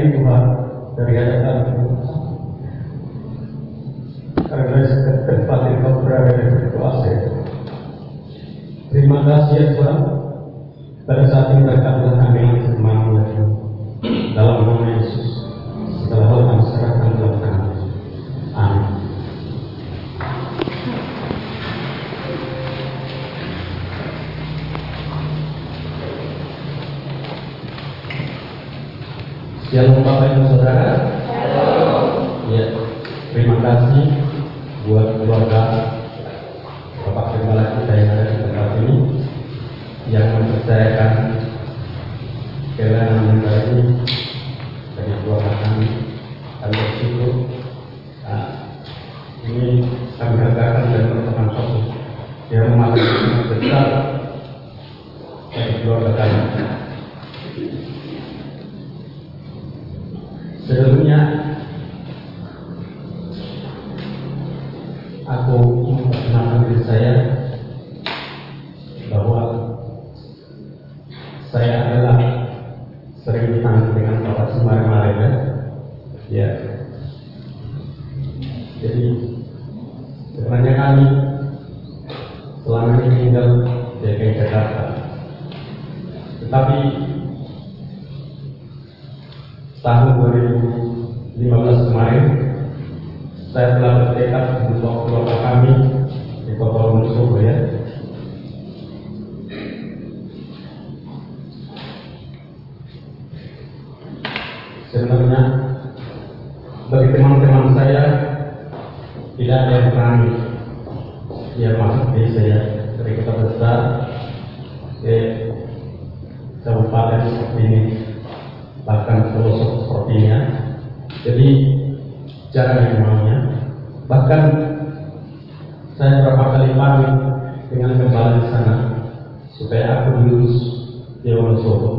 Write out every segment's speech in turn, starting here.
ini Tuhan dari hadapan karena tempat yang kau berada Terima kasih ya Tuhan. dalam bab Jadi cara yang maunya. Bahkan saya berapa kali pamit dengan kembali ke sana supaya aku lulus di Wonosobo.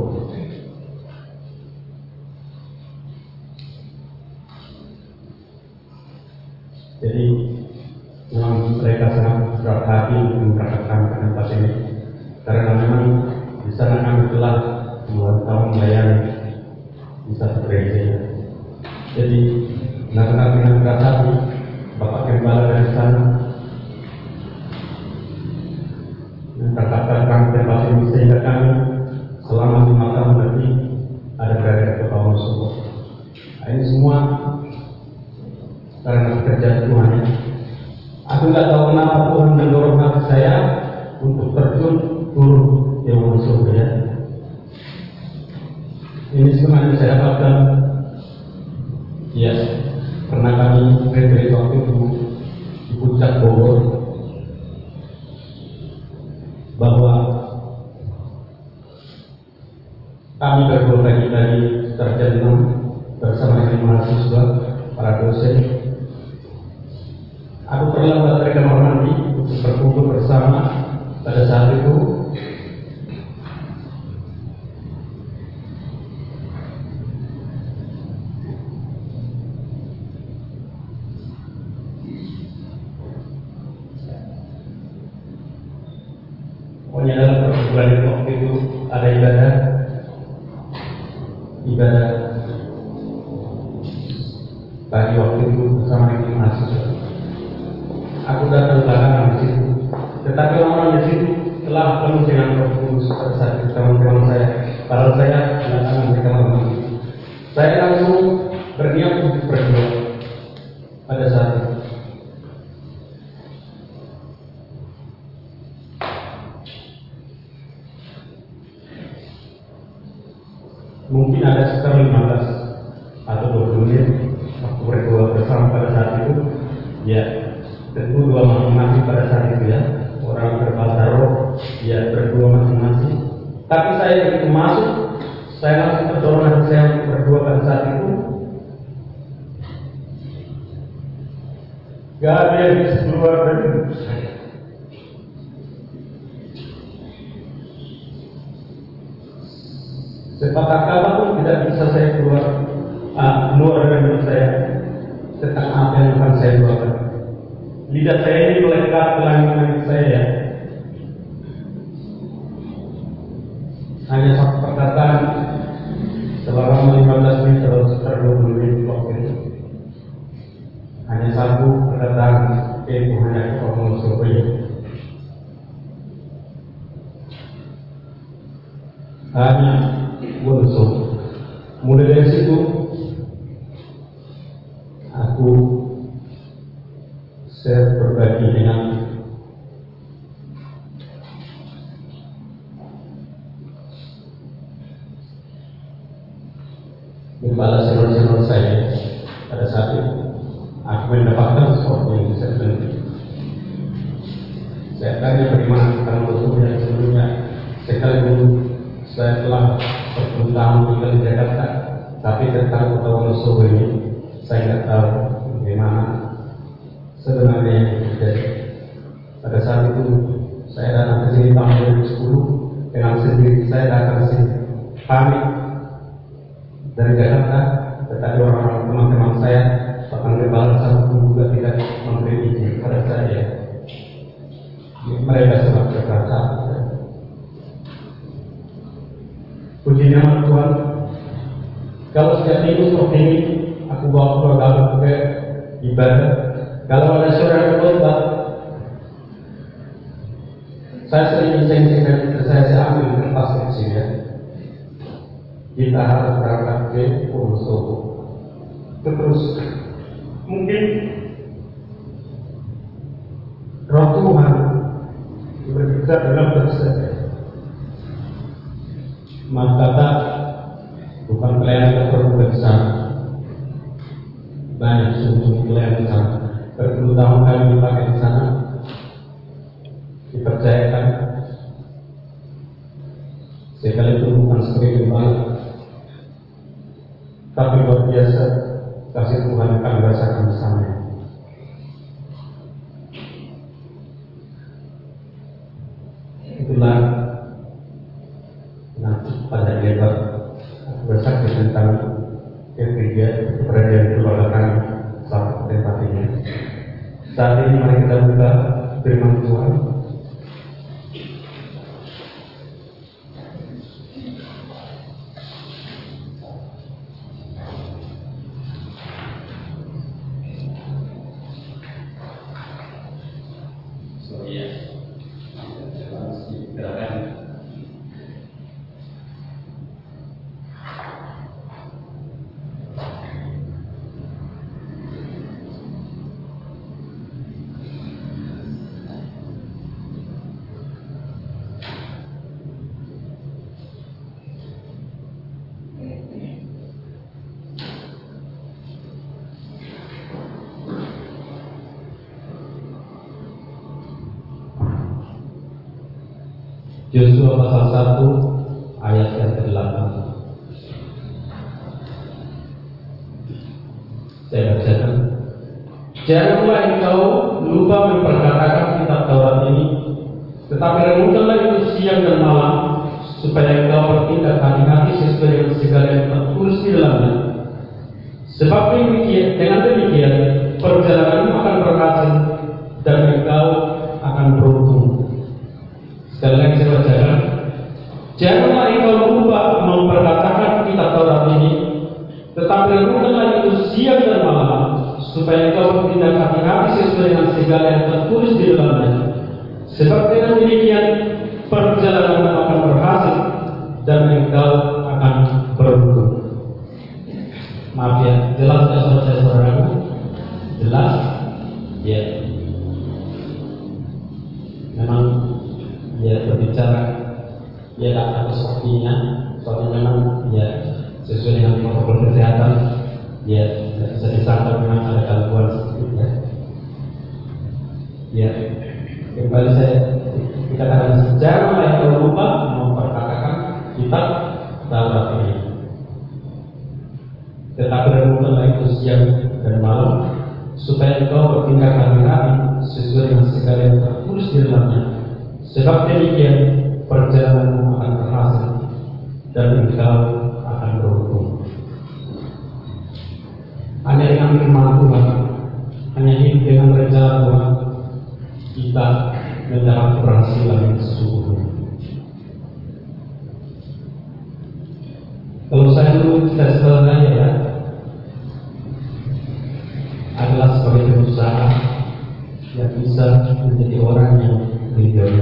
kami dari Jakarta tetapi orang-orang teman-teman saya bahkan berbangsa juga tidak memberi izin kepada saya. Ya, mereka sempat berkata ya. puji nama Tuhan. Kalau setiap minggu seperti ini aku bawa keluarga aku ke ibadah. Kalau ada saudara berubah saya sering iseng-iseng saya saya ambil kertas kecil ya kita harus berangkat ke Poso. terus mungkin roh Tuhan berbicara dalam bahasa kata bukan pelayan tertentu besar. Banyak sungguh pelayan besar. Berpuluh tahun kami dipakai di sana. Dipercayakan. Sekali itu bukan sebagai gembala Yosua pasal 1 ayat yang ke-8. Saya bacakan. Janganlah engkau lupa memperkatakan sebenarnya ya adalah sebagai pengusaha yang bisa menjadi orang yang milioner.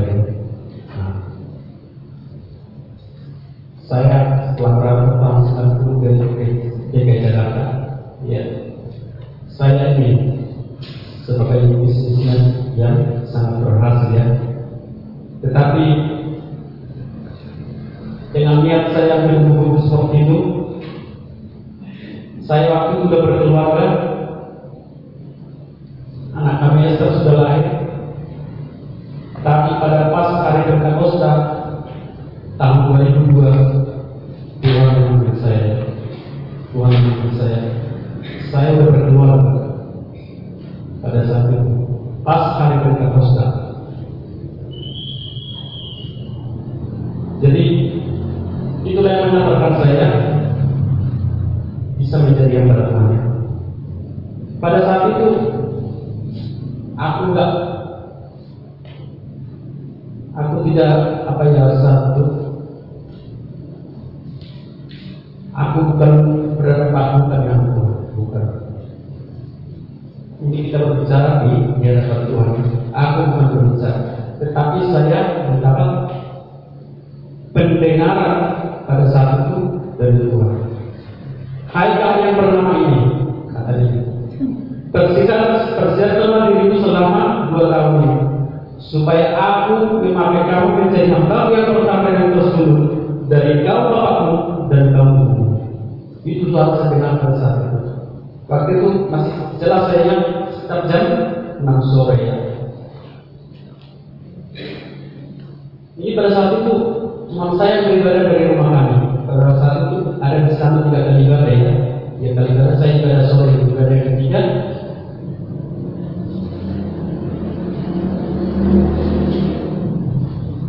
Cuma saya beribadah dari rumah kami. Pada saat itu ada sana tiga kali ibadah ya. Ya kali ibadah saya ibadah sore, ibadah ketiga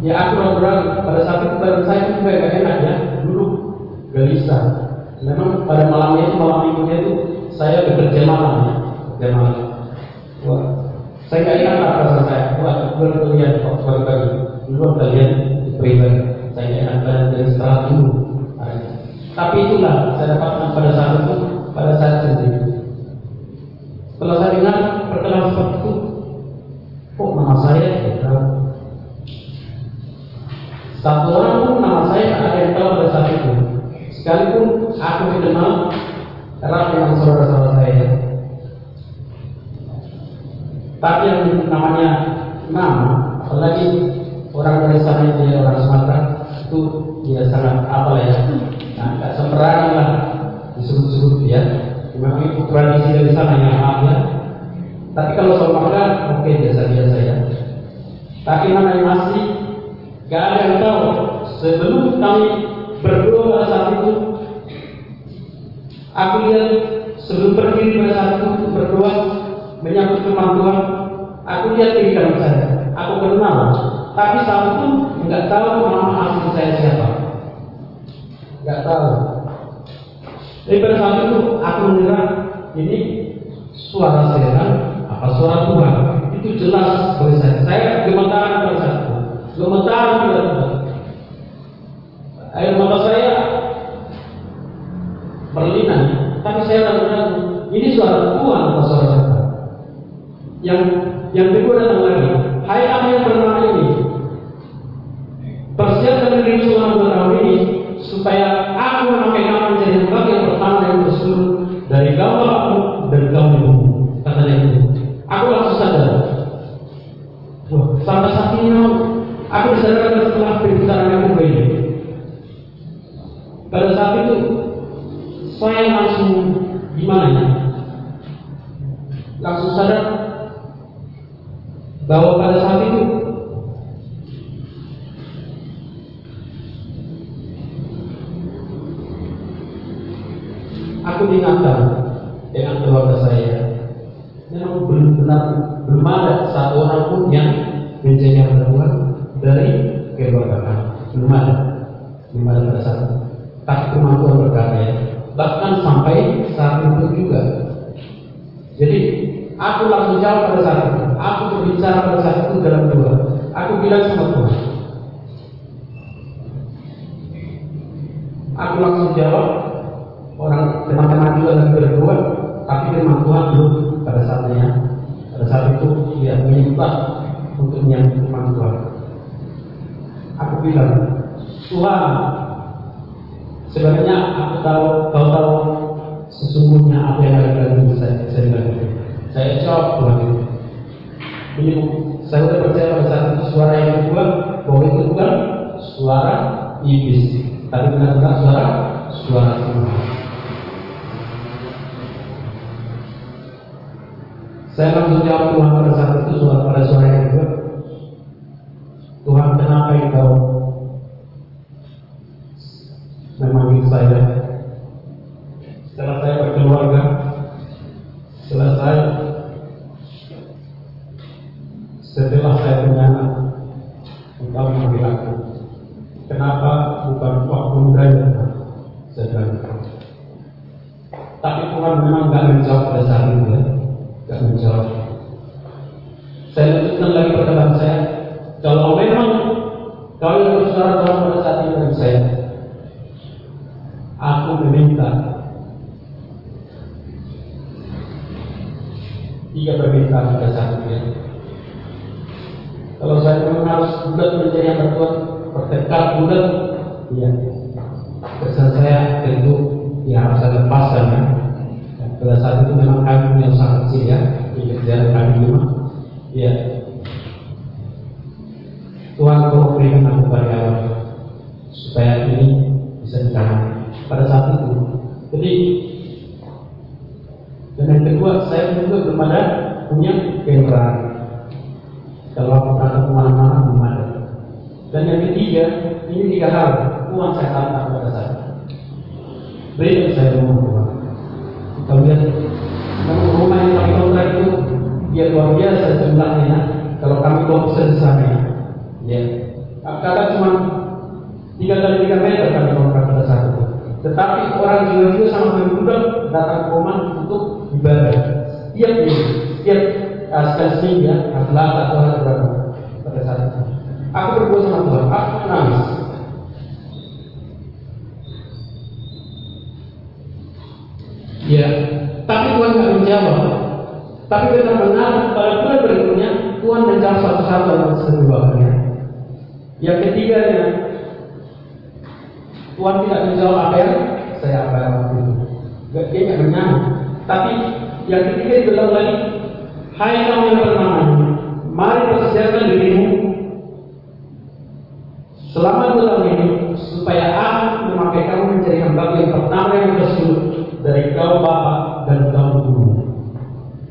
Ya aku ragu-ragu pada saat itu saya itu juga gak enak ya duduk gelisah. Memang pada malamnya itu malam minggunya itu saya bekerja malam ya, bekerja malam. Wah, saya nggak ingat apa saya. Wah, belum kalian waktu pagi belum kalian pribadi. Badan dari setelah dulu. Tapi itulah saya dapatkan pada saat itu, pada saat sendiri. Setelah saya dengar perkenalan seperti itu, kok nama saya ya, satu orang pun nama saya ada yang tahu pada saat itu. Sekalipun aku dikenal erat dengan saudara-saudara saya. Tapi yang namanya nama, apalagi orang dari sana itu orang Sumatera itu dia sangat apa ya, nah nggak sembarangan lah disebut-sebut ya. Memang itu tradisi dari sana yang maaf ya. Tapi kalau soal makan, oke biasa-biasa ya. Tapi nama yang asli Gak ada yang tahu sebelum kami berdua pada saat itu aku lihat sebelum berdiri pada saat itu berdua menyambut Tuhan aku lihat diri kanan saya aku kenal tapi saat itu nggak tahu nama asli saya siapa. Nggak tahu. Tapi pada saat itu aku mendengar ini suara siapa? apa suara Tuhan? Itu jelas bagi saya. Saya gemetaran pada saat itu. Gemetaran pada Tuhan air mata saya berlinang tapi saya ragu-ragu ini suara Tuhan atau suara siapa? yang yang kedua datang lagi. Hai kamu yang bernama ini? Persiapkan dari diri tahun ini supaya aku memakai kamu menjadi tempat yang pertama yang bersuruh dari kamu gitu. aku dan kamu ibu katanya itu aku langsung sadar. Wah sampai saat ini aku disadarkan kau tahu sesungguhnya apa yang ada dalam saya saya lakukan saya jawab bilang ini saya sudah percaya pada saat itu suara yang kedua bahwa itu bukan suara iblis tapi benar-benar suara suara Tuhan. Saya langsung jawab Tuhan pada saat itu suara pada suara yang kedua. Tuhan kenapa engkau memanggil saya? kau manggil aku? Kenapa bukan waktu muda yang sedang? Tapi Tuhan memang gak menjawab pada saat itu ya, gak menjawab. Saya lanjutkan lagi perkataan saya, kalau memang kau yang bersuara dalam pada saat itu dengan saya, aku meminta tiga permintaan pada saat bulan berjaya berbuat bertekad bulan. Ya selama dalam hidup supaya aku memakai kamu menjadi hamba yang pertama yang tersulit dari kau bapak dan kau guru.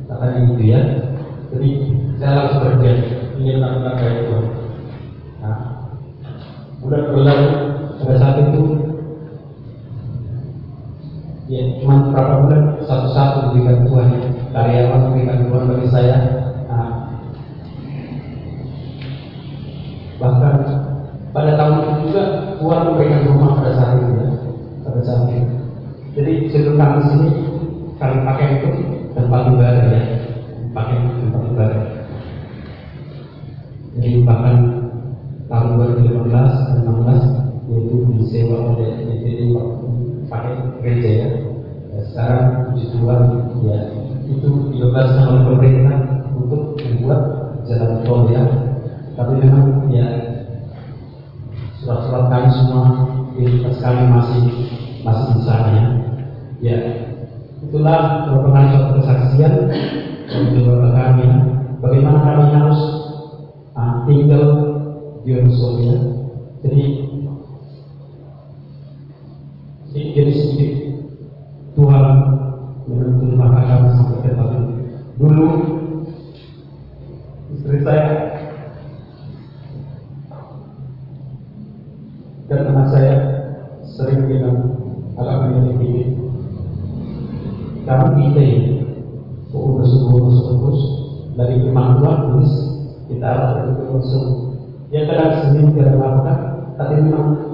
Katanya itu ya. Jadi saya langsung kerja ini tanda kayak itu. Nah udah berlalu pada saat itu ya cuma berapa bulan satu-satu dengan Tuhan. Di Yerusalem. Jadi sedikit Tuhan kami sampai ke. Dulu istri saya dan anak saya sering bilang agak menyelidiki kamu kita ini urus urus urus dari Tuhan tulis kita harus urus sendiri tidak melakukan tapi memang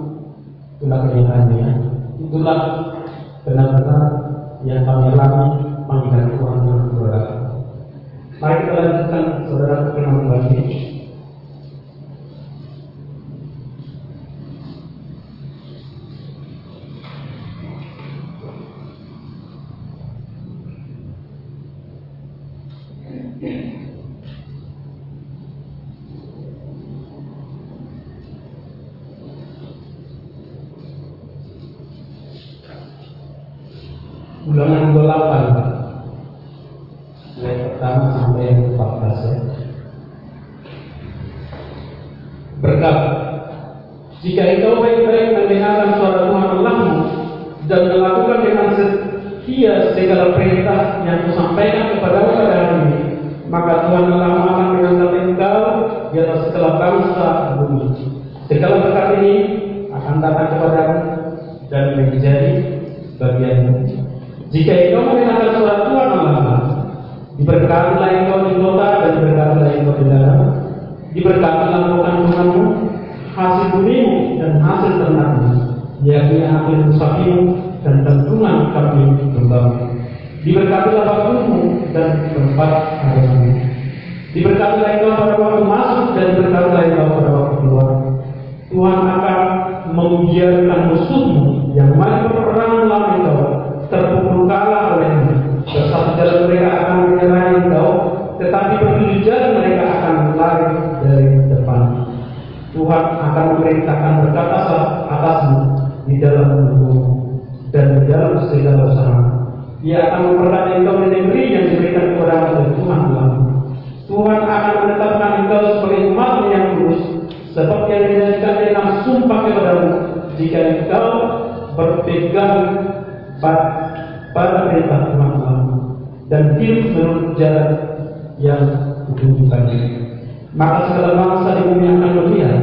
Maka segala bangsa di bumi akan melihat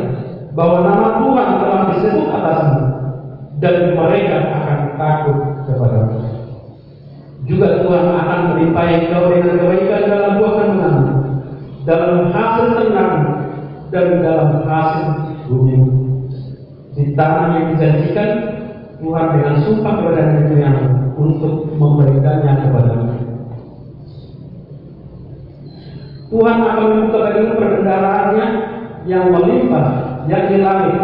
bahwa nama Tuhan telah disebut atasmu dan mereka akan takut kepadamu. Juga Tuhan akan melimpahi kau dengan kebaikan dalam buah kandunganmu, dalam hasil ternakmu, dan dalam hasil bumi. Di tanah yang dijanjikan Tuhan dengan sumpah kepada dirinya untuk memberikannya kepadamu. Tuhan akan membuka bagimu perbendaharanya yang melimpah yang di langit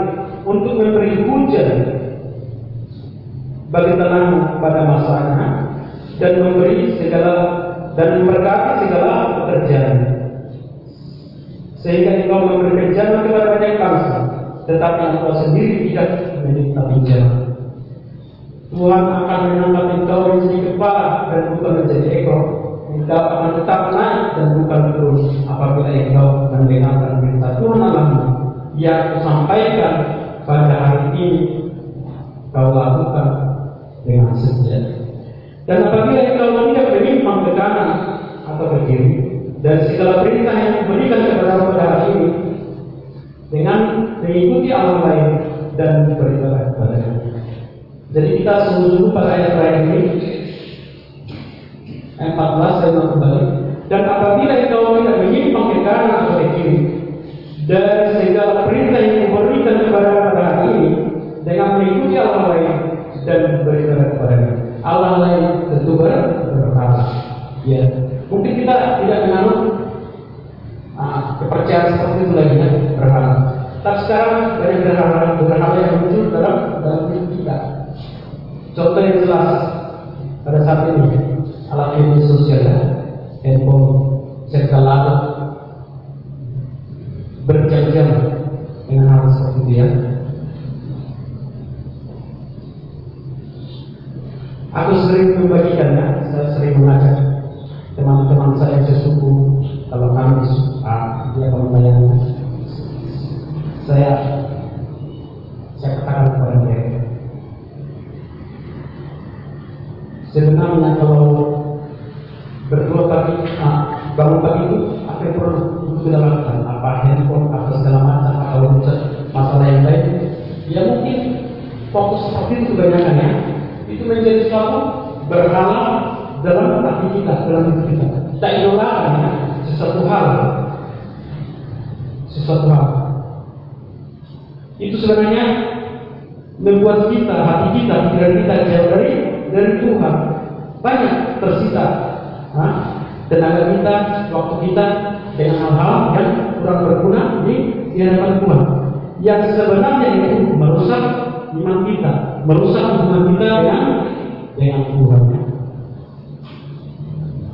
untuk memberi hujan bagi tanahmu pada masanya dan memberi segala dan memberkati segala pekerjaan. Sehingga engkau memberi pinjaman kepada banyak bangsa tetapi engkau sendiri tidak meminta pinjaman Tuhan akan mengangkat engkau menjadi kepala dan bukan menjadi ekor engkau akan tetap naik dan bukan turun apabila engkau mendengarkan berita Tuhan Allahmu yang kusampaikan pada hari ini kau lakukan dengan setia. Dan apabila engkau tidak menyimpang ke kanan atau ke kiri dan segala perintah yang diberikan kepada pada hari ini dengan mengikuti Allah lain dan beribadah kepadanya. Jadi kita sungguh-sungguh pada ayat-ayat ini 14 saya kembali dan apabila engkau tidak menyimpang ke kanan atau ke kiri dari segala perintah yang diberikan kepada pada hari ini dengan mengikuti Allah lain dan beribadah kepadanya. Allah lain tentu berhala. Ya, mungkin kita tidak menganut ah, kepercayaan seperti itu lagi ya, berhala. Tapi sekarang banyak berhala berhala yang muncul dalam dalam hidup kita. Contoh yang jelas pada saat ini ilmu sosial ilmu sektor berjam-jam dengan hal seperti ya aku sering membagikannya. Tenaga kita waktu kita dengan hal-hal yang kurang berguna di hadapan Tuhan. Yang sebenarnya itu merusak iman kita merusak hubungan kita dengan dengan Tuhan.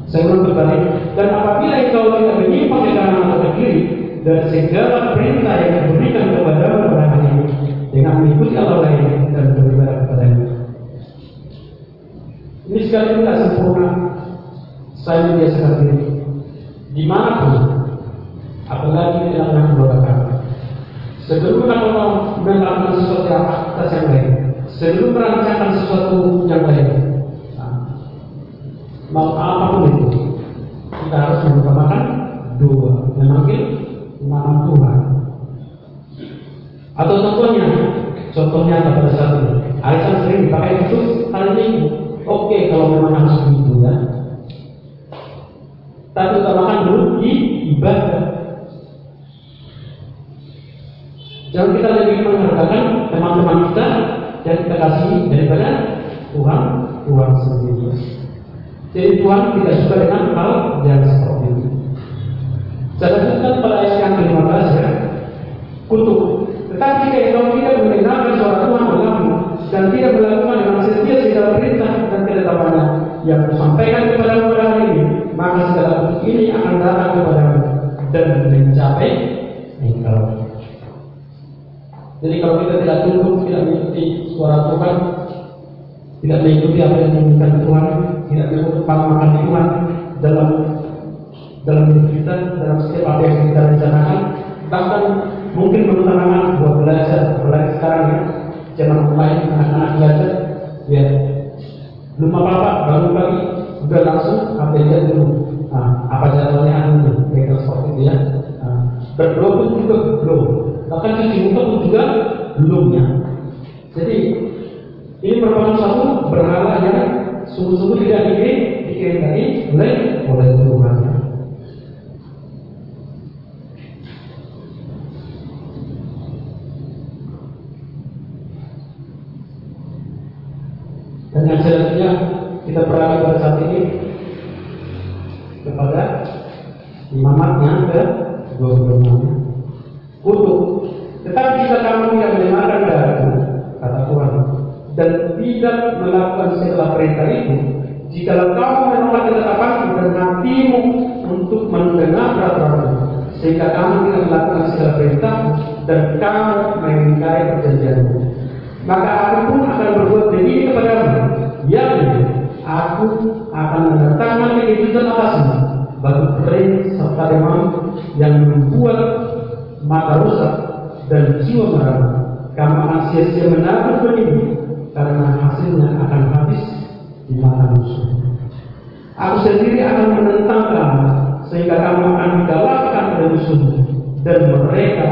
Saya ulang kembali dan apabila engkau tidak menyimpang ke kanan atau ke kiri dan segala perintah yang diberikan kepada pada hari ini dengan mengikuti Allah lain dan beribadah kepadanya. Ini sekali tidak sempurna saya membiasakan diri. Di mana pun apalagi di dalam yang berobatkan sebelum mau melakukan sesuatu atas yang lain sebelum merancangkan sesuatu yang lain mau apa pun itu kita harus mengutamakan dua. Memanggil nama Tuhan. Atau contohnya contohnya pada saat ini. Aisyah sering dipakai itu hari minggu. Oke kalau memang harus tapi utamakan dulu di ibadah jangan kita lebih menghargakan teman-teman kita dan kita kasih daripada Tuhan Tuhan sendiri jadi Tuhan tidak suka dengan hal yang seperti itu. Saya lanjutkan pada ayat yang ke-15 ya. Kutuk. Tetapi engkau tidak mendengarkan suara Tuhan Allahmu dan tidak melakukan dengan setia segala perintah dan ketetapannya yang kusampaikan kepada pada hari ini, maka datang kepadamu dan mencapai engkau. Jadi kalau kita tidak tunduk, tidak mengikuti suara Tuhan, tidak mengikuti apa yang diinginkan Tuhan, tidak mengikuti pemahaman Tuhan dalam dalam hidup kita, dalam setiap apa yang kita rencanakan, bahkan mungkin menutamakan buat belajar, belajar sekarang ya, zaman online anak-anak belajar, ya belum apa-apa, bangun pagi, udah langsung update dulu, nah, apa jadwalnya anu kayak seperti itu ya, nah, berdoa pun juga belum, bahkan cuci muka pun juga belum ya, jadi ini merupakan satu berhala yang sungguh-sungguh tidak dikehendaki oleh oleh Tuhan. Kering serta demam yang membuat mata rusak dan jiwa. Kamu akan sia-sia menabur benih karena hasilnya akan habis di mata musuh. Aku sendiri akan menentang kamu sehingga kamu akan digalakkan oleh musuhmu dan mereka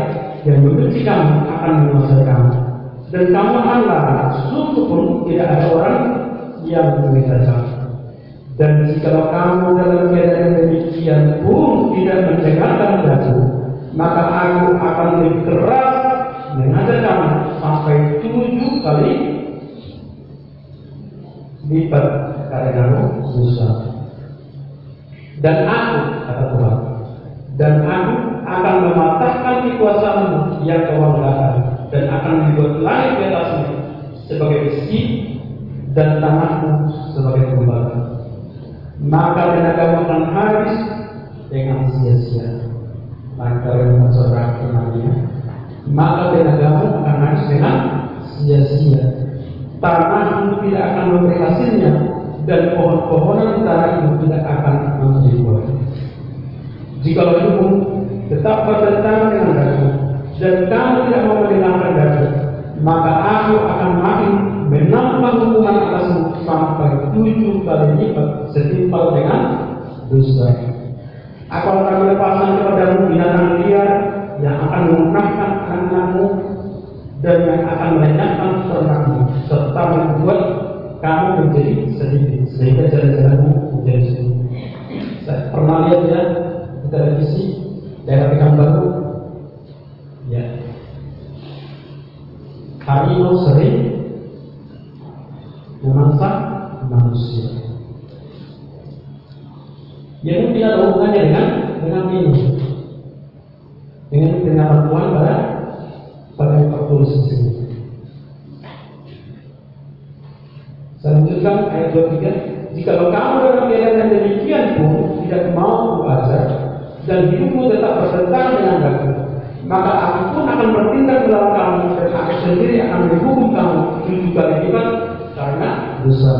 yang membenci kamu akan menguasai kamu dan kamu akan sungguh pun tidak ada orang yang mengejar kamu dan jika kamu dalam keadaan demikian pun tidak mendengarkan aku maka aku akan lebih keras mengajar kamu sampai tujuh kali lipat karena susah. Dan aku, kata Tuhan, dan aku akan mematahkan kekuasaanmu yang kau banggakan dan akan membuat langit di atasmu sebagai besi dan tanahmu sebagai tembaga. Maka tenagamu akan habis dengan sia-sia. Lantaran saudara imannya, maka tenagamu akan habis dengan sia-sia tanah itu tidak akan memberi hasilnya dan pohon-pohonan itu tidak akan memberi buah. Jika hukum tetap bertentangan dengan dan kamu tidak mau mendengarkan daku, maka aku akan makin menambah hukuman atasmu sampai tujuh kali lipat setimpal dengan dosa. Akan melepaskan kepadamu binatang liar yang akan memunahkan anak-anakmu dan yang akan melenyapkan ternakmu serta membuat kamu menjadi sedikit sehingga jalan-jalanmu menjadi sedikit. Saya pernah lihat ya di televisi daerah Pekanbaru ya harimau sering memangsa manusia. Ya mungkin ada hubungannya dengan dengan ini, dengan peringatan Tuhan pada pada yang tertulis di sini. Saya lanjutkan ayat 23. Jika kamu dalam keadaan demikian pun tidak mau belajar dan hidupmu tetap bertentangan dengan aku, maka aku pun akan bertindak melawan kamu dan aku sendiri akan menghukum kamu tujuh kali lipat karena dosa.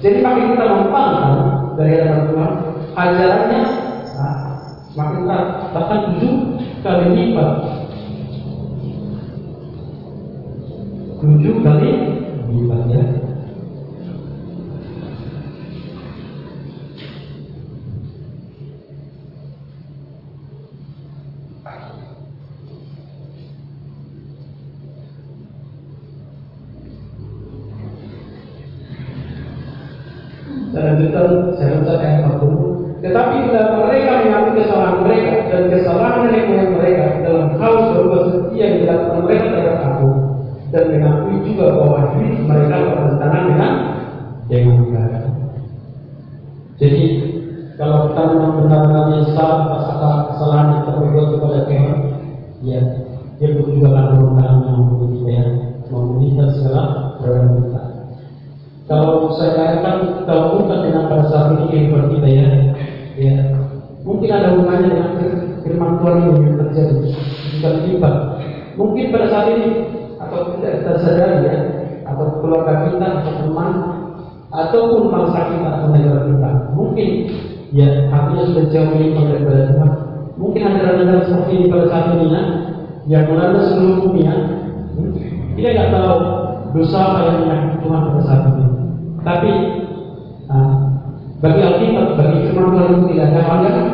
Jadi makin kita mempangkan dari hadapan Tuhan, ajarannya semakin keras, bahkan tujuh kali lipat. Tujuh kali lipat ya. Saya lanjutkan, saya baca ayat 40. Tetapi bila mereka mengakui kesalahan mereka dan kesalahan nenek moyang mereka dalam hal berupa dilakukan mereka terhadap aku dan mengakui juga bahwa diri mereka bertentangan dengan firman Tuhan itu tidak